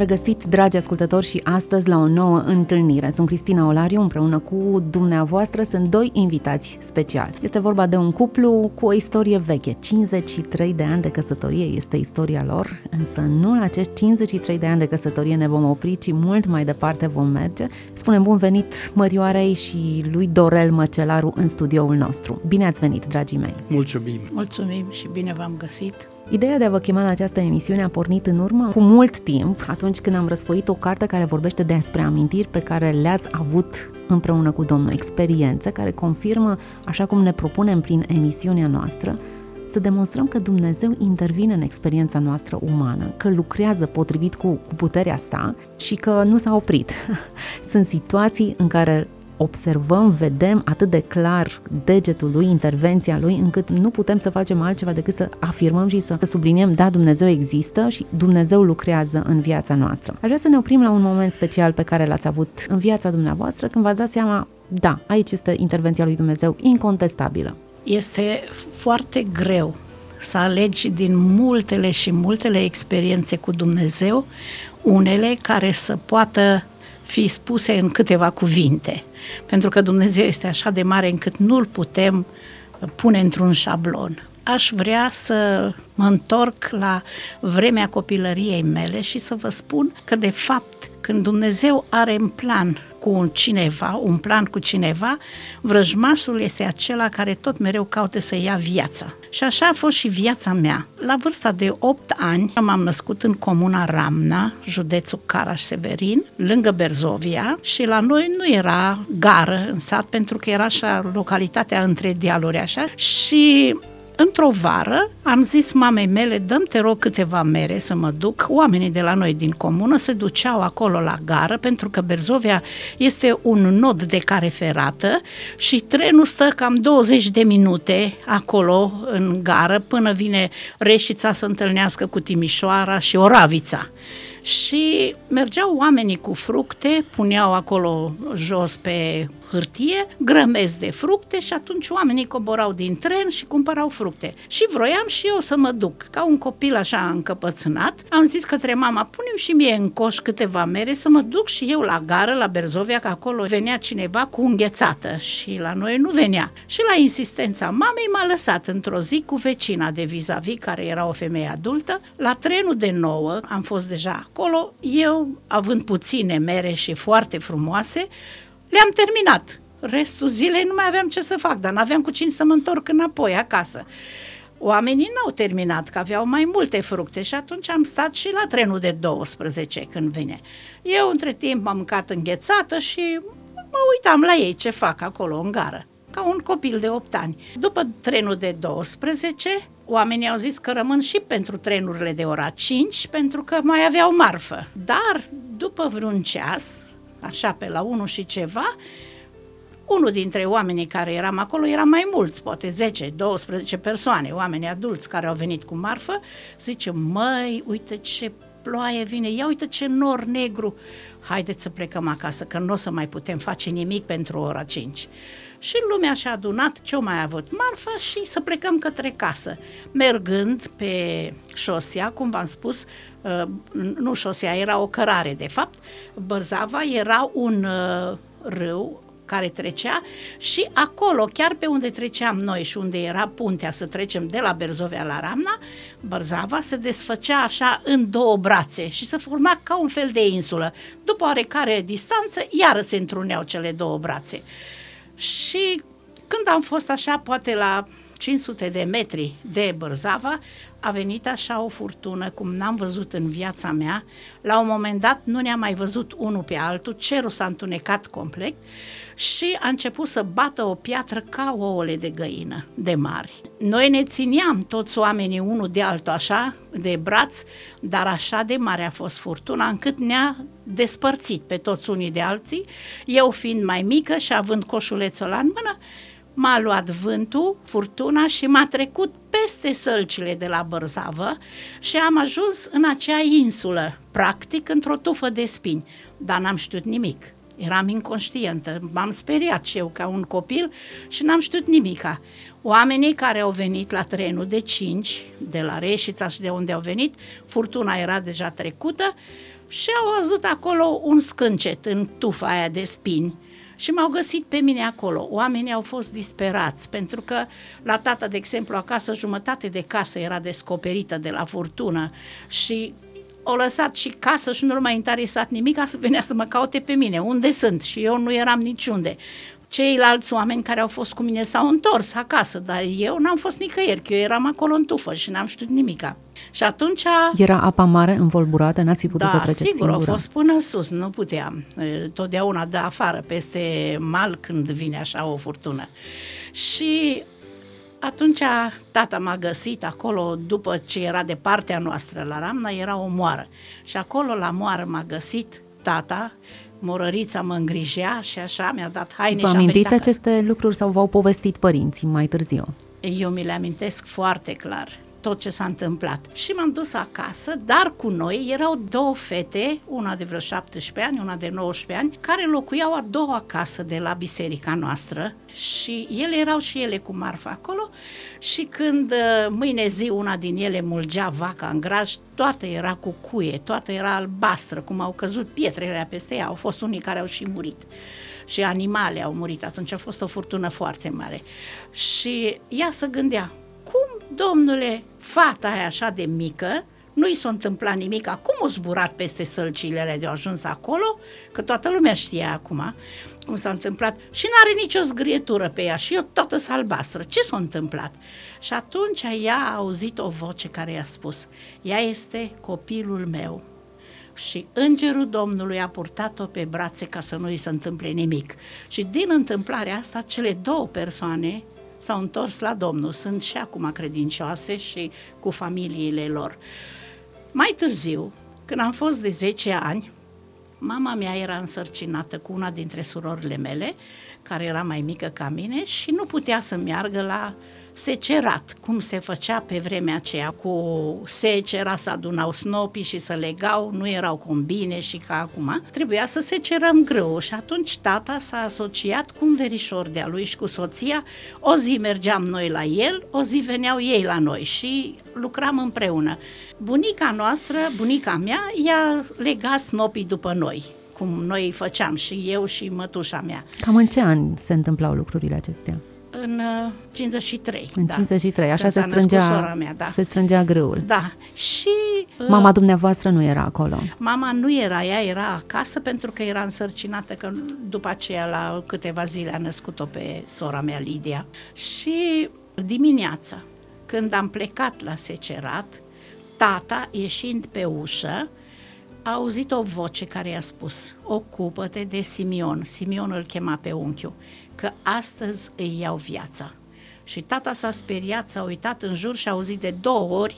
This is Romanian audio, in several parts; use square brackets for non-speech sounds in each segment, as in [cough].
Regăsit, dragi ascultători, și astăzi la o nouă întâlnire. Sunt Cristina Olariu, împreună cu dumneavoastră sunt doi invitați speciali. Este vorba de un cuplu cu o istorie veche. 53 de ani de căsătorie este istoria lor, însă nu la acești 53 de ani de căsătorie ne vom opri, ci mult mai departe vom merge. Spunem bun venit Mărioarei și lui Dorel Măcelaru în studioul nostru. Bine ați venit, dragii mei! Mulțumim! Mulțumim și bine v-am găsit! Ideea de a vă chema la această emisiune a pornit în urmă cu mult timp, atunci când am răsfoit o carte care vorbește despre amintiri pe care le-ați avut împreună cu Domnul, experiențe care confirmă, așa cum ne propunem prin emisiunea noastră, să demonstrăm că Dumnezeu intervine în experiența noastră umană, că lucrează potrivit cu, cu puterea sa și că nu s-a oprit. [laughs] Sunt situații în care observăm, vedem atât de clar degetul lui, intervenția lui, încât nu putem să facem altceva decât să afirmăm și să subliniem, da, Dumnezeu există și Dumnezeu lucrează în viața noastră. Aș vrea să ne oprim la un moment special pe care l-ați avut în viața dumneavoastră, când v-ați dat seama, da, aici este intervenția lui Dumnezeu incontestabilă. Este foarte greu să alegi din multele și multele experiențe cu Dumnezeu unele care să poată fi spuse în câteva cuvinte. Pentru că Dumnezeu este așa de mare încât nu-l putem pune într-un șablon. Aș vrea să mă întorc la vremea copilăriei mele și să vă spun că, de fapt, când Dumnezeu are în plan cu un cineva, un plan cu cineva, vrăjmașul este acela care tot mereu caută să ia viața. Și așa a fost și viața mea. La vârsta de 8 ani m-am născut în comuna Ramna, județul Caraș-Severin, lângă Berzovia și la noi nu era gară în sat pentru că era așa localitatea între dealuri așa și într-o vară am zis mamei mele, dăm te rog câteva mere să mă duc. Oamenii de la noi din comună se duceau acolo la gară pentru că Berzovia este un nod de care ferată și trenul stă cam 20 de minute acolo în gară până vine Reșița să întâlnească cu Timișoara și Oravița și mergeau oamenii cu fructe, puneau acolo jos pe hârtie, grămezi de fructe și atunci oamenii coborau din tren și cumpărau fructe. Și vroiam și eu să mă duc. Ca un copil așa încăpățânat, am zis către mama, punem și mie în coș câteva mere să mă duc și eu la gară, la Berzovia, că acolo venea cineva cu înghețată și la noi nu venea. Și la insistența mamei m-a lăsat într-o zi cu vecina de vis-a-vis, care era o femeie adultă, la trenul de nouă, am fost deja acolo, eu, având puține mere și foarte frumoase, le-am terminat. Restul zilei nu mai aveam ce să fac, dar n-aveam cu cine să mă întorc înapoi acasă. Oamenii n-au terminat, că aveau mai multe fructe și atunci am stat și la trenul de 12 când vine. Eu între timp m-am mâncat înghețată și mă uitam la ei ce fac acolo în gară, ca un copil de 8 ani. După trenul de 12, oamenii au zis că rămân și pentru trenurile de ora 5, pentru că mai aveau marfă. Dar după vreun ceas, așa pe la 1 și ceva, unul dintre oamenii care eram acolo, era mai mulți, poate 10, 12 persoane, oameni adulți care au venit cu marfă, zice, măi, uite ce ploaie vine, ia uite ce nor negru, haideți să plecăm acasă, că nu o să mai putem face nimic pentru ora 5. Și lumea și-a adunat ce-o mai avut marfă și să plecăm către casă. Mergând pe șosea, cum v-am spus, uh, nu șosea, era o cărare de fapt, Bărzava era un uh, râu care trecea și acolo, chiar pe unde treceam noi și unde era puntea să trecem de la Berzovia la Ramna, Bărzava se desfăcea așa în două brațe și se forma ca un fel de insulă. După oarecare distanță, iară se întruneau cele două brațe. Și când am fost așa, poate la 500 de metri de Bărzava, a venit așa o furtună cum n-am văzut în viața mea. La un moment dat nu ne-am mai văzut unul pe altul, cerul s-a întunecat complet și a început să bată o piatră ca ouăle de găină, de mari. Noi ne țineam toți oamenii unul de altul așa, de braț, dar așa de mare a fost furtuna încât ne-a despărțit pe toți unii de alții, eu fiind mai mică și având coșulețul la în mână, m-a luat vântul, furtuna și m-a trecut peste sălcile de la Bărzavă și am ajuns în acea insulă, practic într-o tufă de spini, dar n-am știut nimic. Eram inconștientă, m-am speriat și eu ca un copil și n-am știut nimica. Oamenii care au venit la trenul de 5, de la Reșița și de unde au venit, furtuna era deja trecută și au văzut acolo un scâncet în tufa aia de spini și m-au găsit pe mine acolo. Oamenii au fost disperați pentru că la tata, de exemplu, acasă jumătate de casă era descoperită de la furtună și au lăsat și casă și nu mai interesat nimic, să venea să mă caute pe mine, unde sunt și eu nu eram niciunde. Ceilalți oameni care au fost cu mine s-au întors acasă, dar eu n-am fost nicăieri, că eu eram acolo în tufă și n-am știut nimica. Și atunci... Era apa mare învolburată, n-ați fi putut da, să treceți sigur, singură. a fost până sus, nu puteam. Totdeauna de afară, peste mal, când vine așa o furtună. Și atunci tata m-a găsit acolo, după ce era de partea noastră la Ramna, era o moară. Și acolo la moară m-a găsit tata, morărița mă îngrijea și așa mi-a dat haine Vă și amintiți aceste lucruri sau v-au povestit părinții mai târziu? Eu mi le amintesc foarte clar tot ce s-a întâmplat. Și m-am dus acasă, dar cu noi erau două fete, una de vreo 17 ani, una de 19 ani, care locuiau a doua casă de la biserica noastră. Și ele erau și ele cu marfă acolo. Și când uh, mâine zi una din ele mulgea vaca în graj, toată era cu cuie, toată era albastră, cum au căzut pietrele peste ea, au fost unii care au și murit. Și animale au murit, atunci a fost o furtună foarte mare. Și ea se gândea, cum, domnule, fata aia așa de mică, nu i s-a întâmplat nimic, acum o zburat peste sălcile de ajuns acolo, că toată lumea știa acum cum s-a întâmplat și n-are nicio zgrietură pe ea și eu toată salbastră. Ce s-a întâmplat? Și atunci ea a auzit o voce care i-a spus, ea este copilul meu, și îngerul Domnului a purtat-o pe brațe ca să nu îi se întâmple nimic. Și din întâmplarea asta, cele două persoane s-au întors la Domnul, sunt și acum credincioase și cu familiile lor. Mai târziu, când am fost de 10 ani, mama mea era însărcinată cu una dintre surorile mele, care era mai mică ca mine și nu putea să meargă la secerat, cum se făcea pe vremea aceea, cu secera să adunau snopii și să legau, nu erau combine și ca acum, trebuia să secerăm grâu și atunci tata s-a asociat cu un verișor de-a lui și cu soția, o zi mergeam noi la el, o zi veneau ei la noi și lucram împreună. Bunica noastră, bunica mea, i-a legat snopii după noi, cum noi făceam și eu și mătușa mea. Cam în ce ani se întâmplau lucrurile acestea? În 53. Uh, în da. 53, așa se strângea, mea, da. se strângea grâul. Da. Și... Uh, mama dumneavoastră nu era acolo? Mama nu era, ea era acasă pentru că era însărcinată, că după aceea la câteva zile a născut-o pe sora mea, Lidia. Și dimineața, când am plecat la secerat, tata, ieșind pe ușă, a auzit o voce care i-a spus, ocupă-te de Simion. Simion îl chema pe unchiul că astăzi îi iau viața. Și tata s-a speriat, s-a uitat în jur și a auzit de două ori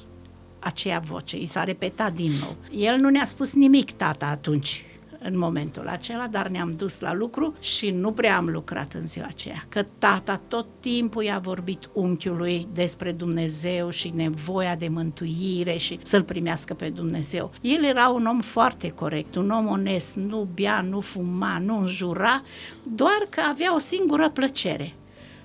aceea voce. I s-a repetat din nou. El nu ne-a spus nimic, tata, atunci, în momentul acela, dar ne-am dus la lucru și nu prea am lucrat în ziua aceea. Că tata tot timpul i-a vorbit unchiului despre Dumnezeu și nevoia de mântuire și să-l primească pe Dumnezeu. El era un om foarte corect, un om onest, nu bea, nu fuma, nu înjura, doar că avea o singură plăcere,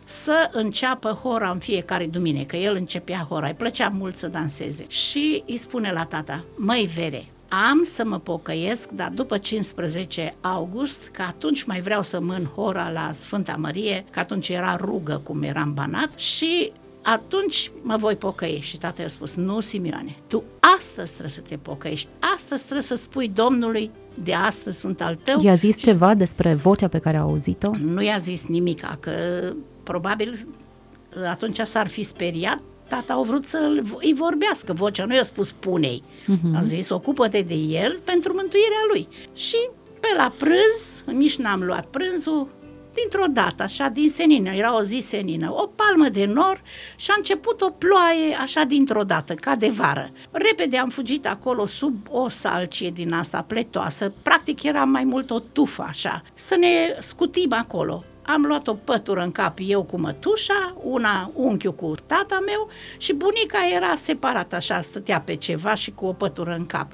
să înceapă hora în fiecare duminică. El începea hora, îi plăcea mult să danseze. Și îi spune la tata, măi vere, am să mă pocăiesc, dar după 15 august, că atunci mai vreau să mân hora la Sfânta Mărie, că atunci era rugă cum eram banat și atunci mă voi pocăi. Și tatăl a spus, nu, Simioane, tu astăzi trebuie să te pocăiești, astăzi trebuie să spui Domnului, de astăzi sunt al tău. I-a zis și ceva despre vocea pe care a auzit-o? Nu i-a zis nimic, că probabil atunci s-ar fi speriat tata a vrut să îi vorbească, vocea nu i-a spus punei. Uh-huh. A zis, ocupă-te de el pentru mântuirea lui. Și pe la prânz, nici n-am luat prânzul, dintr-o dată, așa, din senină, era o zi senină, o palmă de nor și a început o ploaie așa dintr-o dată, ca de vară. Repede am fugit acolo sub o salcie din asta pletoasă, practic era mai mult o tufă așa, să ne scutim acolo am luat o pătură în cap eu cu mătușa, una unchiul cu tata meu și bunica era separată așa, stătea pe ceva și cu o pătură în cap.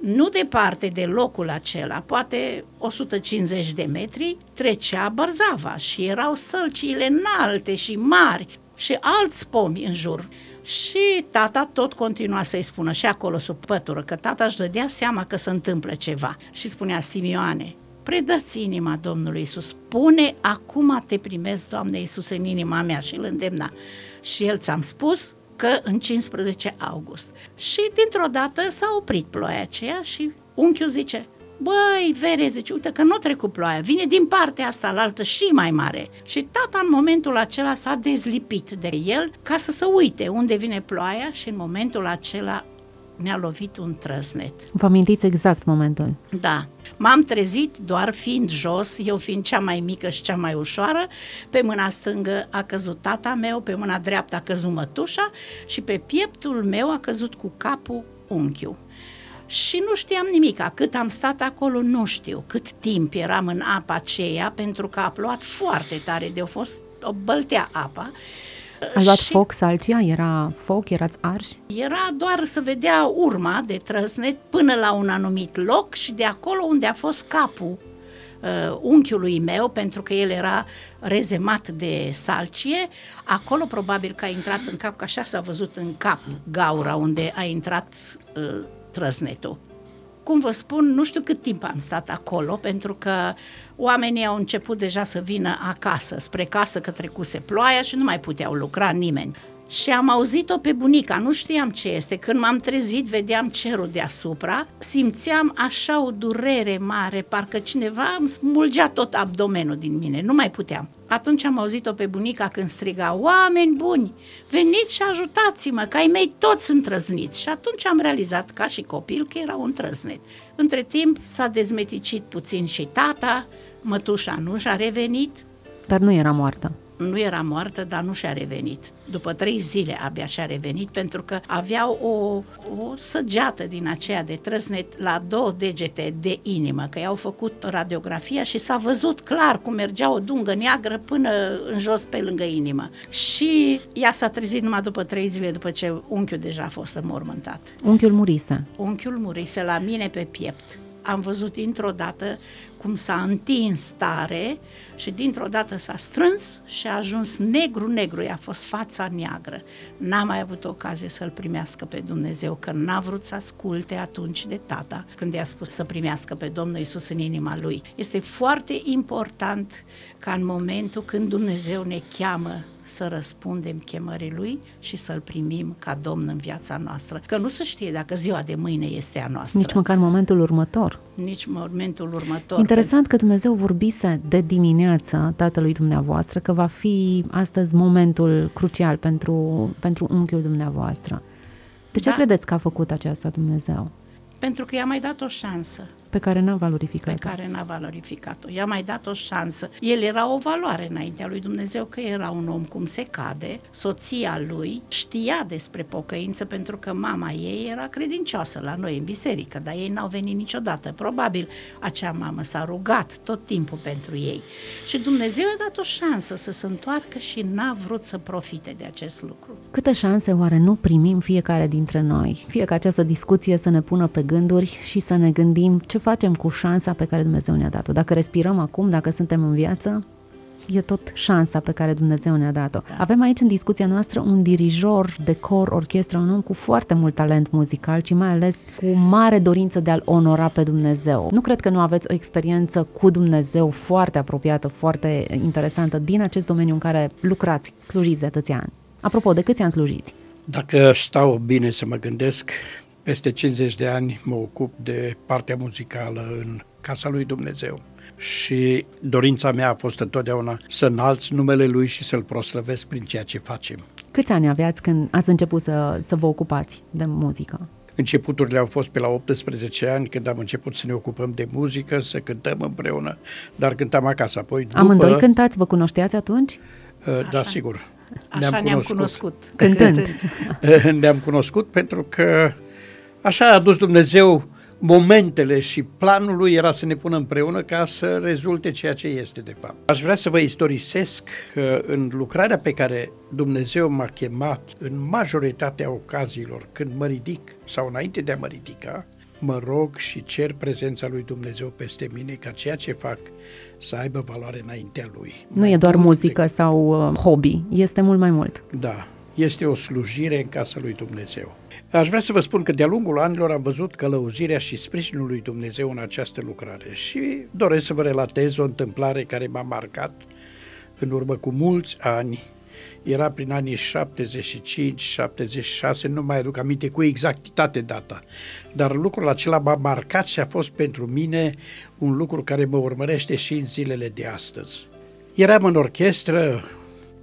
Nu departe de locul acela, poate 150 de metri, trecea Bărzava și erau sălciile înalte și mari și alți pomi în jur. Și tata tot continua să-i spună și acolo sub pătură, că tata își dădea seama că se întâmplă ceva. Și spunea, Simioane, predați inima Domnului Isus. Pune acum te primesc, Doamne Isus, în inima mea și îl îndemna. Și el ți-am spus că în 15 august. Și dintr-o dată s-a oprit ploaia aceea și unchiul zice, Băi, vere, zice, uite că nu trecut ploaia, vine din partea asta la altă și mai mare. Și tata în momentul acela s-a dezlipit de el ca să se uite unde vine ploaia și în momentul acela ne-a lovit un trăsnet. Vă amintiți exact momentul? Da. M-am trezit doar fiind jos, eu fiind cea mai mică și cea mai ușoară, pe mâna stângă a căzut tata meu, pe mâna dreaptă a căzut mătușa și pe pieptul meu a căzut cu capul unchiul. Și nu știam nimic, cât am stat acolo nu știu, cât timp eram în apa aceea, pentru că a plouat foarte tare, de a fost o băltea apa a luat și foc salcia? Era foc? Erați arși? Era doar să vedea urma de trăsnet până la un anumit loc și de acolo unde a fost capul uh, unchiului meu, pentru că el era rezemat de salcie, acolo probabil că a intrat în cap, că așa s-a văzut în cap gaura unde a intrat uh, trăsnetul cum vă spun, nu știu cât timp am stat acolo, pentru că oamenii au început deja să vină acasă, spre casă că trecuse ploaia și nu mai puteau lucra nimeni. Și am auzit-o pe bunica, nu știam ce este. Când m-am trezit, vedeam cerul deasupra, simțeam așa o durere mare, parcă cineva îmi smulgea tot abdomenul din mine, nu mai puteam. Atunci am auzit-o pe bunica când striga, oameni buni, veniți și ajutați-mă, că ai mei toți sunt trăzniți. Și atunci am realizat, ca și copil, că era un trăznet. Între timp s-a dezmeticit puțin și tata, mătușa nu și-a revenit. Dar nu era moartă nu era moartă, dar nu și-a revenit. După trei zile abia și-a revenit pentru că avea o, o săgeată din aceea de trăsnet la două degete de inimă, că i-au făcut radiografia și s-a văzut clar cum mergea o dungă neagră până în jos pe lângă inimă. Și ea s-a trezit numai după trei zile după ce unchiul deja a fost înmormântat. Unchiul murise. Unchiul murise la mine pe piept am văzut dintr-o dată cum s-a întins tare și dintr-o dată s-a strâns și a ajuns negru-negru, i-a fost fața neagră. N-a mai avut ocazie să-L primească pe Dumnezeu, că n-a vrut să asculte atunci de tata când i-a spus să primească pe Domnul Isus în inima lui. Este foarte important ca în momentul când Dumnezeu ne cheamă să răspundem chemării Lui și să-L primim ca Domn în viața noastră. Că nu se știe dacă ziua de mâine este a noastră. Nici măcar momentul următor. Nici momentul următor. Interesant că Dumnezeu vorbise de dimineață tatălui dumneavoastră că va fi astăzi momentul crucial pentru, pentru unchiul dumneavoastră. De ce da. credeți că a făcut aceasta Dumnezeu? Pentru că i-a mai dat o șansă. Pe care n-a valorificat Pe care n-a valorificat-o. I-a mai dat o șansă. El era o valoare înaintea lui Dumnezeu, că era un om cum se cade. Soția lui știa despre pocăință pentru că mama ei era credincioasă la noi în biserică, dar ei n-au venit niciodată. Probabil acea mamă s-a rugat tot timpul pentru ei. Și Dumnezeu a dat o șansă să se întoarcă și n-a vrut să profite de acest lucru. Câte șanse oare nu primim fiecare dintre noi? Fie că această discuție să ne pună pe gânduri și să ne gândim ce ce facem cu șansa pe care Dumnezeu ne-a dat-o? Dacă respirăm acum, dacă suntem în viață, e tot șansa pe care Dumnezeu ne-a dat-o. Da. Avem aici în discuția noastră un dirijor de cor, orchestră, un om cu foarte mult talent muzical, ci mai ales cu mare dorință de a-L onora pe Dumnezeu. Nu cred că nu aveți o experiență cu Dumnezeu foarte apropiată, foarte interesantă din acest domeniu în care lucrați, slujiți de atâția ani. Apropo, de câți ani slujiți? Dacă stau bine să mă gândesc, peste 50 de ani mă ocup de partea muzicală în Casa lui Dumnezeu și dorința mea a fost întotdeauna să înalți numele Lui și să-L proslăvesc prin ceea ce facem. Câți ani aveați când ați început să, să vă ocupați de muzică? Începuturile au fost pe la 18 ani, când am început să ne ocupăm de muzică, să cântăm împreună, dar cântam acasă. Apoi, după, Amândoi cântați? Vă cunoșteați atunci? Uh, da, sigur. Așa ne-am, ne-am cunoscut. Cântând. [laughs] ne-am cunoscut pentru că așa a adus Dumnezeu momentele și planul lui era să ne pună împreună ca să rezulte ceea ce este de fapt. Aș vrea să vă istorisesc că în lucrarea pe care Dumnezeu m-a chemat în majoritatea ocaziilor când mă ridic sau înainte de a mă ridica, mă rog și cer prezența lui Dumnezeu peste mine ca ceea ce fac să aibă valoare înaintea lui. Nu mai e doar muzică de... sau uh, hobby, este mult mai mult. Da, este o slujire în casa lui Dumnezeu. Aș vrea să vă spun că de-a lungul anilor am văzut călăuzirea și sprijinul lui Dumnezeu în această lucrare și doresc să vă relatez o întâmplare care m-a marcat în urmă cu mulți ani. Era prin anii 75-76, nu mai aduc aminte cu exactitate data, dar lucrul acela m-a marcat și a fost pentru mine un lucru care mă urmărește și în zilele de astăzi. Eram în orchestră,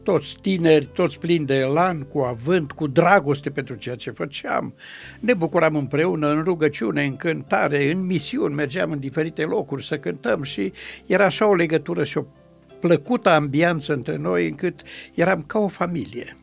toți tineri, toți plini de elan, cu avânt, cu dragoste pentru ceea ce făceam. Ne bucuram împreună în rugăciune, în cântare, în misiuni, mergeam în diferite locuri să cântăm și era așa o legătură și o plăcută ambianță între noi încât eram ca o familie.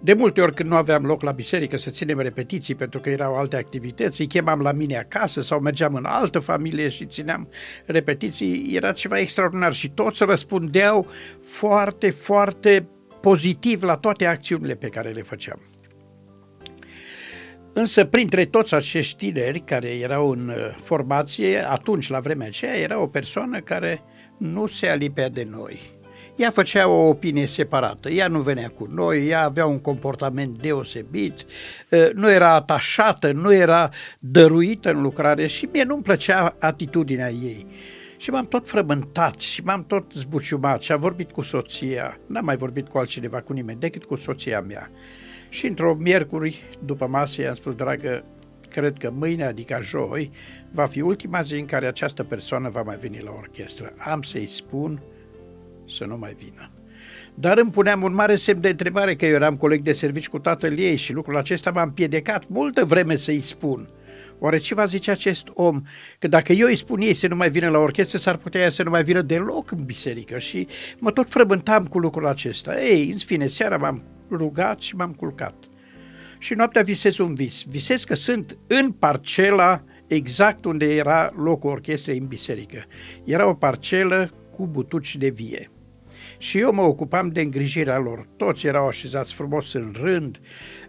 De multe ori când nu aveam loc la biserică să ținem repetiții pentru că erau alte activități, îi chemam la mine acasă sau mergeam în altă familie și țineam repetiții, era ceva extraordinar și toți răspundeau foarte, foarte pozitiv la toate acțiunile pe care le făceam. Însă, printre toți acești tineri care erau în uh, formație, atunci, la vremea aceea, era o persoană care nu se alipea de noi ea făcea o opinie separată, ea nu venea cu noi, ea avea un comportament deosebit, ă, nu era atașată, nu era dăruită în lucrare și mie nu-mi plăcea atitudinea ei. Și m-am tot frământat și m-am tot zbuciumat și am vorbit cu soția, n-am mai vorbit cu altcineva, cu nimeni, decât cu soția mea. Și într-o miercuri, după masă, i-am spus, dragă, cred că mâine, adică joi, va fi ultima zi în care această persoană va mai veni la orchestră. Am să-i spun uh, să nu mai vină. Dar îmi puneam un mare semn de întrebare că eu eram coleg de servici cu tatăl ei și lucrul acesta m-a împiedicat multă vreme să-i spun. Oare ce va zice acest om? Că dacă eu îi spun ei să nu mai vină la orchestră, s-ar putea ea să nu mai vină deloc în biserică și mă tot frăbântam cu lucrul acesta. Ei, în fine, seara m-am rugat și m-am culcat. Și noaptea visez un vis. Visez că sunt în parcela exact unde era locul orchestrei în biserică. Era o parcelă cu butuci de vie și eu mă ocupam de îngrijirea lor. Toți erau așezați frumos în rând,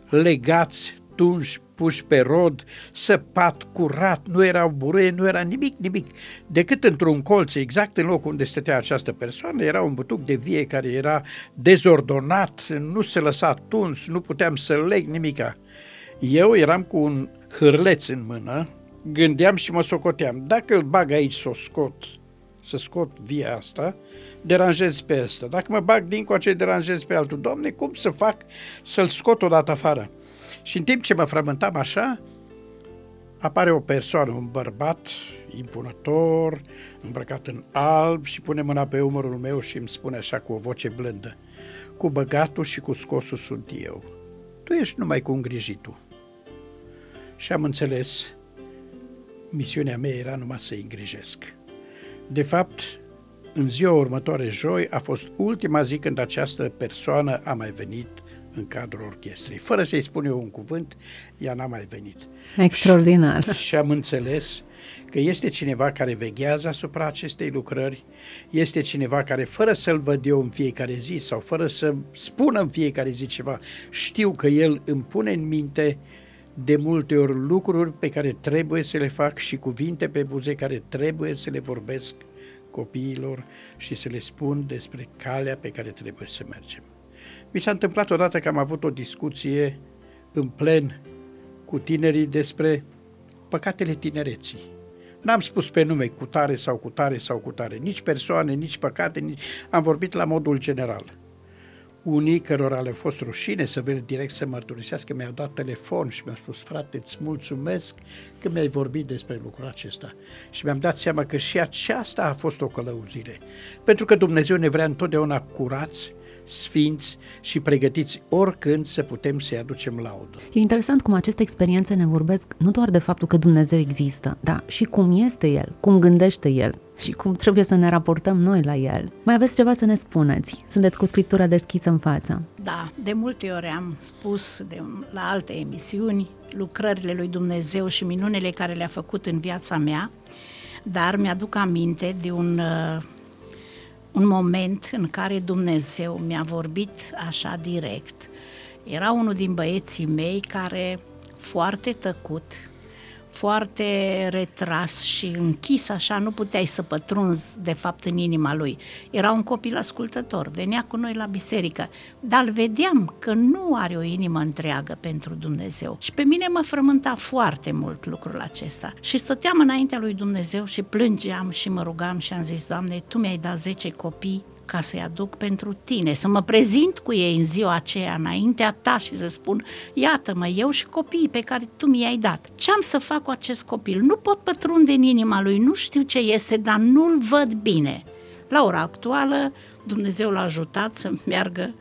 legați, tunși, puși pe rod, săpat, curat, nu erau buruie, nu era nimic, nimic, decât într-un colț, exact în locul unde stătea această persoană, era un butuc de vie care era dezordonat, nu se lăsa tuns, nu puteam să leg nimica. Eu eram cu un hârleț în mână, gândeam și mă socoteam, dacă îl bag aici să o scot, să scot via asta, deranjez pe ăsta. Dacă mă bag din ce deranjez pe altul. Domne, cum să fac să-l scot odată afară? Și în timp ce mă frământam așa, apare o persoană, un bărbat impunător, îmbrăcat în alb și pune mâna pe umărul meu și îmi spune așa cu o voce blândă, cu băgatul și cu scosul sunt eu. Tu ești numai cu îngrijitul. Și am înțeles, misiunea mea era numai să-i îngrijesc. De fapt, în ziua următoare, joi, a fost ultima zi când această persoană a mai venit în cadrul orchestrei. Fără să-i spun eu un cuvânt, ea n-a mai venit. Extraordinar. Și, și am înțeles că este cineva care veghează asupra acestei lucrări, este cineva care, fără să-l văd eu în fiecare zi sau fără să spună în fiecare zi ceva, știu că el îmi pune în minte de multe ori lucruri pe care trebuie să le fac și cuvinte pe buze care trebuie să le vorbesc copiilor și să le spun despre calea pe care trebuie să mergem. Mi s-a întâmplat odată că am avut o discuție în plen cu tinerii despre păcatele tinereții. N-am spus pe nume cu tare sau cu tare sau cu tare, nici persoane, nici păcate, nici... am vorbit la modul general unii cărora le-a fost rușine să vină direct să mărturisească, mi-au dat telefon și mi-au spus, frate, îți mulțumesc că mi-ai vorbit despre lucrul acesta. Și mi-am dat seama că și aceasta a fost o călăuzire. Pentru că Dumnezeu ne vrea întotdeauna curați, sfinți și pregătiți oricând să putem să-i aducem laudă. E interesant cum aceste experiențe ne vorbesc nu doar de faptul că Dumnezeu există, dar și cum este El, cum gândește El și cum trebuie să ne raportăm noi la El. Mai aveți ceva să ne spuneți? Sunteți cu scriptura deschisă în față. Da, de multe ori am spus de, la alte emisiuni lucrările lui Dumnezeu și minunile care le-a făcut în viața mea, dar mi-aduc aminte de un uh, un moment în care Dumnezeu mi-a vorbit așa direct. Era unul din băieții mei care foarte tăcut, foarte retras și închis așa, nu puteai să pătrunzi de fapt în inima lui. Era un copil ascultător, venea cu noi la biserică, dar vedeam că nu are o inimă întreagă pentru Dumnezeu. Și pe mine mă frământa foarte mult lucrul acesta. Și stăteam înaintea lui Dumnezeu și plângeam și mă rugam și am zis, Doamne, Tu mi-ai dat 10 copii ca să-i aduc pentru tine, să mă prezint cu ei în ziua aceea înaintea ta și să spun, iată-mă, eu și copiii pe care tu mi-ai dat. Ce am să fac cu acest copil? Nu pot pătrunde în inima lui, nu știu ce este, dar nu-l văd bine. La ora actuală, Dumnezeu l-a ajutat să meargă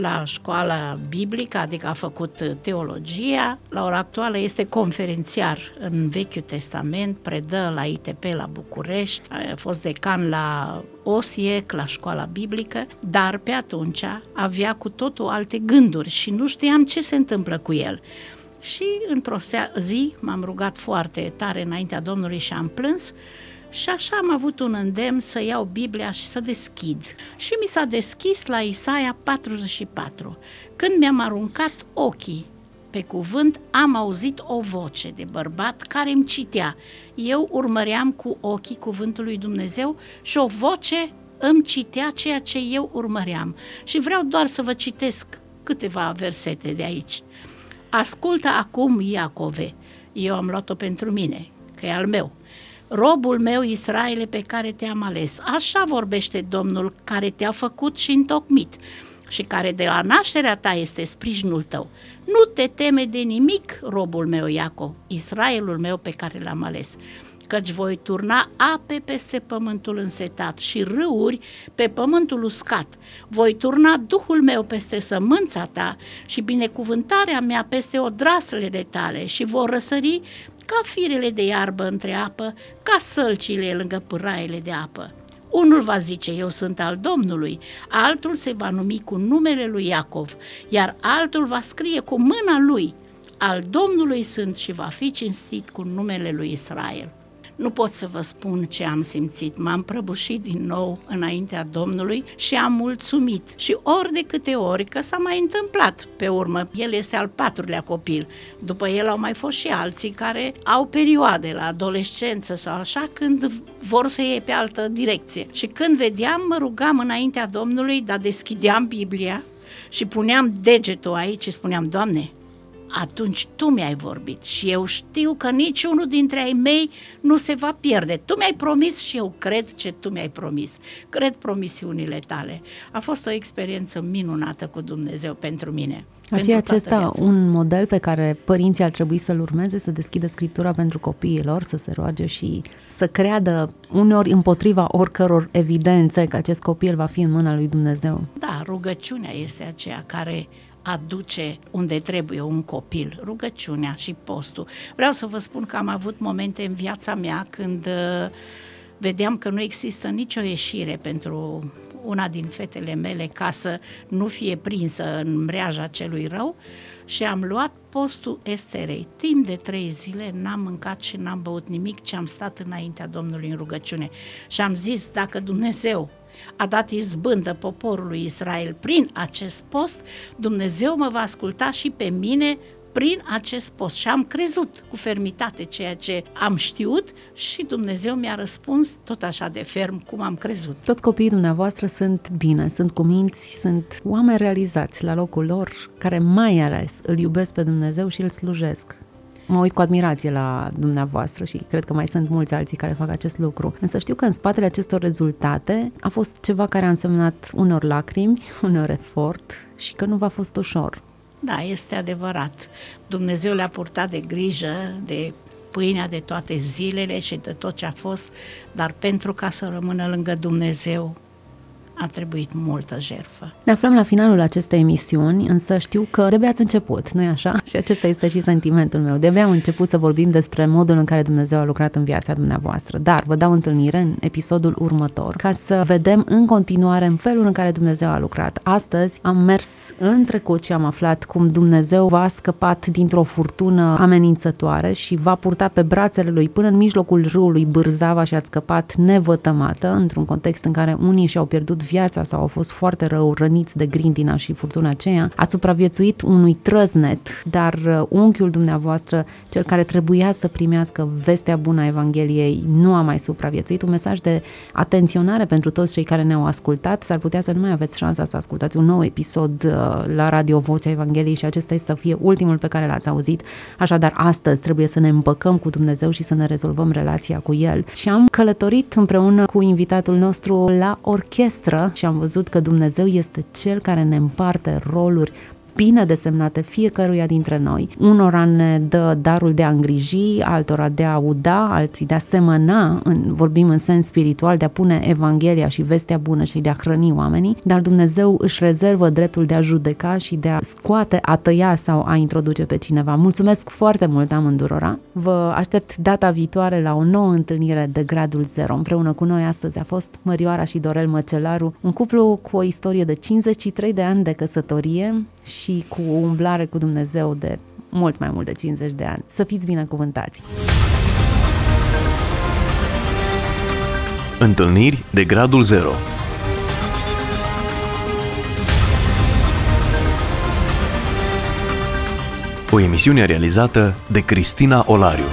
la școala biblică, adică a făcut teologia. La ora actuală este conferențiar în Vechiul Testament, predă la ITP la București, a fost decan la OSIEC, la școala biblică, dar pe atunci avea cu totul alte gânduri și nu știam ce se întâmplă cu el. Și într-o zi m-am rugat foarte tare înaintea Domnului și am plâns și așa am avut un îndemn să iau Biblia și să deschid. Și mi s-a deschis la Isaia 44. Când mi-am aruncat ochii pe cuvânt, am auzit o voce de bărbat care îmi citea. Eu urmăream cu ochii cuvântul lui Dumnezeu și o voce îmi citea ceea ce eu urmăream. Și vreau doar să vă citesc câteva versete de aici. Ascultă acum, Iacove, eu am luat-o pentru mine, că e al meu robul meu Israele pe care te-am ales. Așa vorbește Domnul care te-a făcut și întocmit și care de la nașterea ta este sprijinul tău. Nu te teme de nimic, robul meu Iacov, Israelul meu pe care l-am ales căci voi turna ape peste pământul însetat și râuri pe pământul uscat. Voi turna Duhul meu peste sămânța ta și binecuvântarea mea peste odraslele tale și vor răsări ca firele de iarbă între apă, ca sălcile lângă pâraiele de apă. Unul va zice, eu sunt al Domnului, altul se va numi cu numele lui Iacov, iar altul va scrie cu mâna lui, al Domnului sunt și va fi cinstit cu numele lui Israel. Nu pot să vă spun ce am simțit. M-am prăbușit din nou înaintea Domnului și am mulțumit. Și ori de câte ori, că s-a mai întâmplat pe urmă, el este al patrulea copil. După el au mai fost și alții care au perioade la adolescență sau așa când vor să iei pe altă direcție. Și când vedeam, mă rugam înaintea Domnului, dar deschideam Biblia și puneam degetul aici și spuneam, Doamne, atunci tu mi-ai vorbit și eu știu că niciunul dintre ai mei nu se va pierde. Tu mi-ai promis și eu cred ce tu mi-ai promis. Cred promisiunile tale. A fost o experiență minunată cu Dumnezeu pentru mine. Ar fi acesta viața. un model pe care părinții ar trebui să-l urmeze, să deschidă scriptura pentru copiii lor, să se roage și să creadă uneori împotriva oricăror evidențe că acest copil va fi în mâna lui Dumnezeu. Da, rugăciunea este aceea care aduce unde trebuie un copil, rugăciunea și postul. Vreau să vă spun că am avut momente în viața mea când uh, vedeam că nu există nicio ieșire pentru una din fetele mele ca să nu fie prinsă în mreaja celui rău și am luat postul Esterei. Timp de trei zile n-am mâncat și n-am băut nimic, ce am stat înaintea Domnului în rugăciune. Și am zis, dacă Dumnezeu a dat izbândă poporului Israel prin acest post, Dumnezeu mă va asculta și pe mine prin acest post. Și am crezut cu fermitate ceea ce am știut și Dumnezeu mi-a răspuns tot așa de ferm cum am crezut. Toți copiii dumneavoastră sunt bine, sunt cuminți, sunt oameni realizați la locul lor, care mai ales îl iubesc pe Dumnezeu și îl slujesc mă uit cu admirație la dumneavoastră și cred că mai sunt mulți alții care fac acest lucru. Însă știu că în spatele acestor rezultate a fost ceva care a însemnat unor lacrimi, [laughs] unor efort și că nu v-a fost ușor. Da, este adevărat. Dumnezeu le-a purtat de grijă de pâinea de toate zilele și de tot ce a fost, dar pentru ca să rămână lângă Dumnezeu, a trebuit multă jerfă. Ne aflăm la finalul acestei emisiuni, însă știu că de ați început, nu-i așa? [laughs] Și acesta este și sentimentul meu. De am început să vorbim despre modul în care Dumnezeu a lucrat în viața dumneavoastră. Dar vă dau întâlnire în episodul următor ca să vedem în continuare în felul în care Dumnezeu a lucrat. Astăzi am mers în trecut și am aflat cum Dumnezeu v-a scăpat dintr-o furtună amenințătoare și v-a purtat pe brațele lui până în mijlocul râului Bârzava și ați scăpat nevătămată într-un context în care unii și-au pierdut viața sau au fost foarte rău răniți de grindina și furtuna aceea, ați supraviețuit unui trăznet, dar uh, unchiul dumneavoastră, cel care trebuia să primească vestea bună a Evangheliei, nu a mai supraviețuit. Un mesaj de atenționare pentru toți cei care ne-au ascultat. S-ar putea să nu mai aveți șansa să ascultați un nou episod uh, la Radio Vocea Evangheliei și acesta este să fie ultimul pe care l-ați auzit. Așadar, astăzi trebuie să ne împăcăm cu Dumnezeu și să ne rezolvăm relația cu El. Și am călătorit împreună cu invitatul nostru la orchestră noastră și am văzut că Dumnezeu este Cel care ne împarte roluri bine desemnate fiecăruia dintre noi. Unora ne dă darul de a îngriji, altora de a auda, alții de a semăna, în, vorbim în sens spiritual, de a pune Evanghelia și vestea bună și de a hrăni oamenii, dar Dumnezeu își rezervă dreptul de a judeca și de a scoate, a tăia sau a introduce pe cineva. Mulțumesc foarte mult amândurora. Vă aștept data viitoare la o nouă întâlnire de gradul 0. Împreună cu noi astăzi a fost Mărioara și Dorel Măcelaru, un cuplu cu o istorie de 53 de ani de căsătorie și cu o umblare cu Dumnezeu de mult mai mult de 50 de ani. Să fiți binecuvântați! Întâlniri de gradul 0 O emisiune realizată de Cristina Olariu.